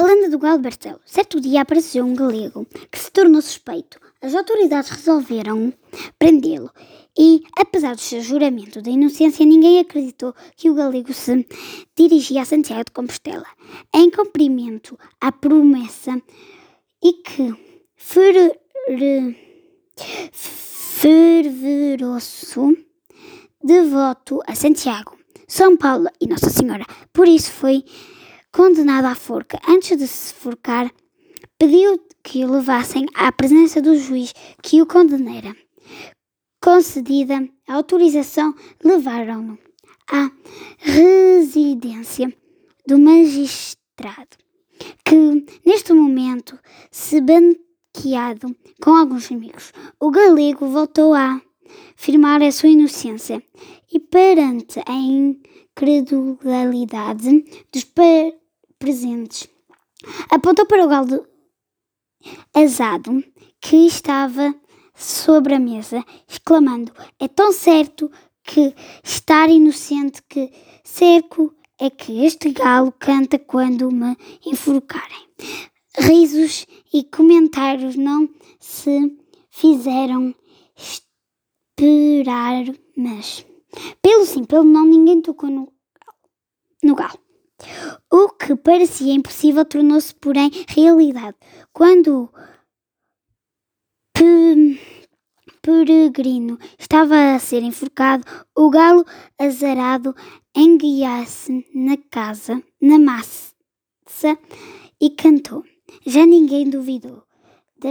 A lenda do galo Bertelo. Certo dia apareceu um galego que se tornou suspeito. As autoridades resolveram prendê-lo e, apesar do seu juramento de inocência, ninguém acreditou que o galego se dirigia a Santiago de Compostela em cumprimento à promessa e que fervoroso devoto a Santiago, São Paulo e Nossa Senhora. Por isso foi condenado à forca. Antes de se forcar, pediu que o levassem à presença do juiz que o condenara. Concedida a autorização, levaram-no à residência do magistrado, que neste momento se banqueado com alguns amigos. O galego voltou a afirmar a sua inocência e perante a incredulidade dos presentes. Apontou para o galo azado que estava sobre a mesa, exclamando: É tão certo que estar inocente que cerco é que este galo canta quando me enforcarem. Risos e comentários não se fizeram esperar, mas pelo sim, pelo não, ninguém tocou no, no galo. O que parecia impossível tornou-se, porém, realidade. Quando o peregrino estava a ser enforcado, o galo azarado enguiasse na casa, na massa, e cantou. Já ninguém duvidou da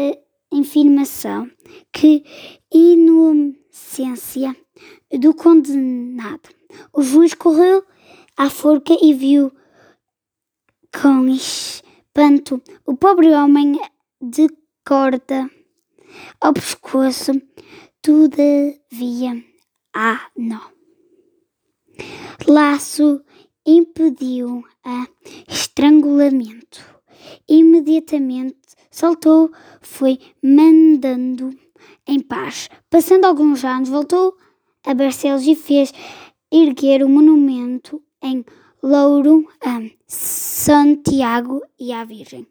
afirmação que inocência do condenado. O juiz correu à forca e viu com espanto o pobre homem de corda ao pescoço, todavia há nó. Laço impediu a estrangulamento. Imediatamente saltou, foi mandando em paz. Passando alguns anos, voltou a Barcelos e fez erguer o monumento em Louro a Santiago e à Virgem.